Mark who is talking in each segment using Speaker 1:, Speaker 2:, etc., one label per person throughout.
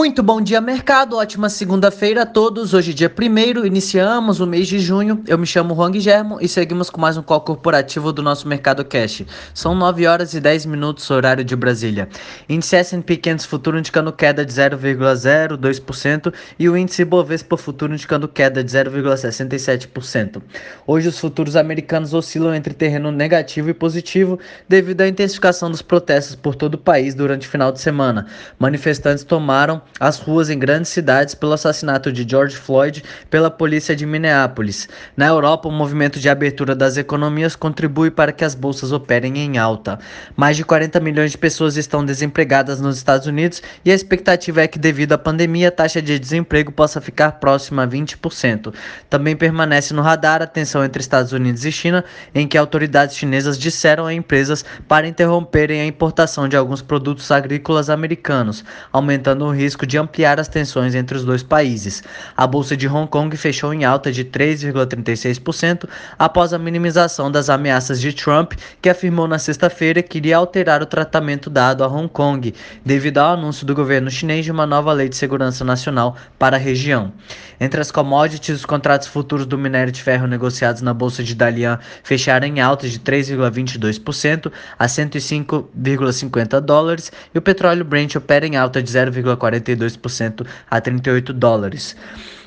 Speaker 1: Muito bom dia, mercado. Ótima segunda-feira a todos. Hoje, dia 1 iniciamos o mês de junho. Eu me chamo Juan Guilhermo e seguimos com mais um call corporativo do nosso Mercado Cash. São 9 horas e 10 minutos, horário de Brasília. Índice S&P 500 futuro indicando queda de 0,02% e o índice Bovespa futuro indicando queda de 0,67%. Hoje, os futuros americanos oscilam entre terreno negativo e positivo devido à intensificação dos protestos por todo o país durante o final de semana. Manifestantes tomaram as ruas em grandes cidades pelo assassinato de George Floyd pela polícia de Minneapolis. Na Europa, o movimento de abertura das economias contribui para que as bolsas operem em alta. Mais de 40 milhões de pessoas estão desempregadas nos Estados Unidos e a expectativa é que, devido à pandemia, a taxa de desemprego possa ficar próxima a 20%. Também permanece no radar a tensão entre Estados Unidos e China, em que autoridades chinesas disseram a empresas para interromperem a importação de alguns produtos agrícolas americanos, aumentando o risco risco de ampliar as tensões entre os dois países. A bolsa de Hong Kong fechou em alta de 3,36% após a minimização das ameaças de Trump, que afirmou na sexta-feira que iria alterar o tratamento dado a Hong Kong, devido ao anúncio do governo chinês de uma nova lei de segurança nacional para a região. Entre as commodities, os contratos futuros do minério de ferro negociados na bolsa de Dalian fecharam em alta de 3,22% a 105,50 dólares e o petróleo Brent opera em alta de 0,40 42% a 38 dólares.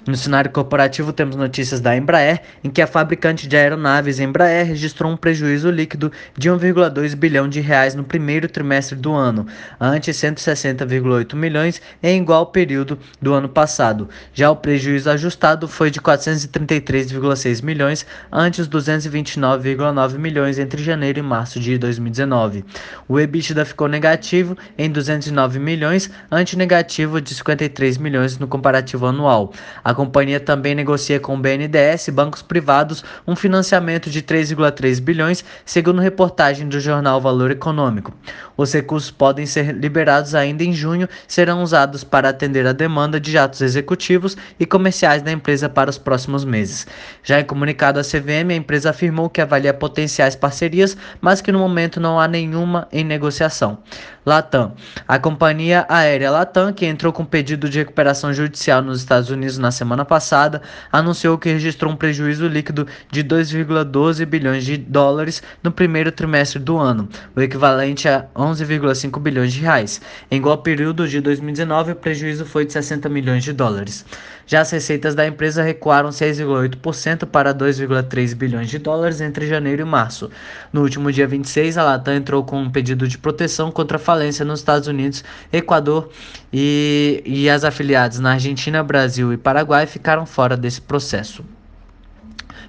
Speaker 1: No cenário corporativo, temos notícias da Embraer, em que a fabricante de aeronaves Embraer registrou um prejuízo líquido de 1,2 bilhão de reais no primeiro trimestre do ano, ante 160,8 milhões em igual período do ano passado. Já o prejuízo ajustado foi de 433,6 milhões, ante os 229,9 milhões entre janeiro e março de 2019. O EBITDA ficou negativo em 209 milhões, ante negativo de 53 milhões no comparativo anual. A a companhia também negocia com o BNDES e bancos privados um financiamento de 3,3 bilhões, segundo reportagem do jornal Valor Econômico. Os recursos podem ser liberados ainda em junho, serão usados para atender a demanda de jatos executivos e comerciais da empresa para os próximos meses. Já em comunicado à CVM, a empresa afirmou que avalia potenciais parcerias, mas que no momento não há nenhuma em negociação. Latam. A companhia aérea Latam, que entrou com pedido de recuperação judicial nos Estados Unidos na semana passada, anunciou que registrou um prejuízo líquido de 2,12 bilhões de dólares no primeiro trimestre do ano, o equivalente a 11,5 bilhões de reais. Em igual período de 2019, o prejuízo foi de 60 milhões de dólares. Já as receitas da empresa recuaram 6,8% para 2,3 bilhões de dólares entre janeiro e março. No último dia 26, a Latam entrou com um pedido de proteção contra a falência nos Estados Unidos, Equador e, e as afiliadas na Argentina, Brasil e Paraguai ficaram fora desse processo.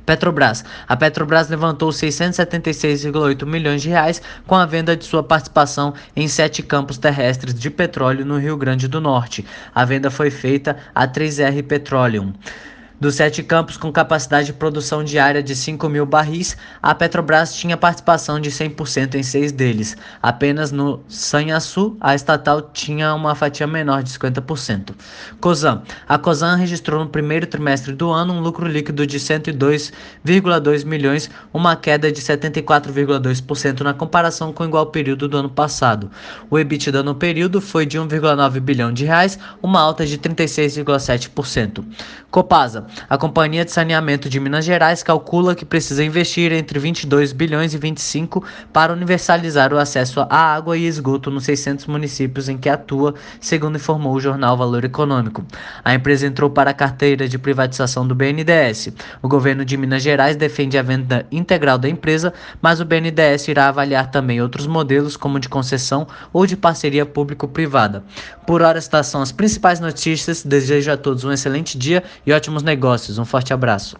Speaker 1: Petrobras. A Petrobras levantou 676,8 milhões de reais com a venda de sua participação em sete campos terrestres de petróleo no Rio Grande do Norte. A venda foi feita a 3R Petroleum. Dos sete campos com capacidade de produção diária de 5 mil barris, a Petrobras tinha participação de 100% em seis deles. Apenas no Sanhaçu, a estatal tinha uma fatia menor de 50%. Cosan. A Cosan registrou no primeiro trimestre do ano um lucro líquido de 102,2 milhões, uma queda de 74,2% na comparação com o igual período do ano passado. O EBITDA no período foi de 1,9 bilhão de reais, uma alta de 36,7%. Copasa. A Companhia de Saneamento de Minas Gerais calcula que precisa investir entre 22 bilhões e 25 para universalizar o acesso à água e esgoto nos 600 municípios em que atua, segundo informou o jornal Valor Econômico. A empresa entrou para a carteira de privatização do BNDES. O governo de Minas Gerais defende a venda integral da empresa, mas o BNDES irá avaliar também outros modelos, como de concessão ou de parceria público-privada. Por hora, estas são as principais notícias. Desejo a todos um excelente dia e ótimos negócios negócios. Um forte abraço.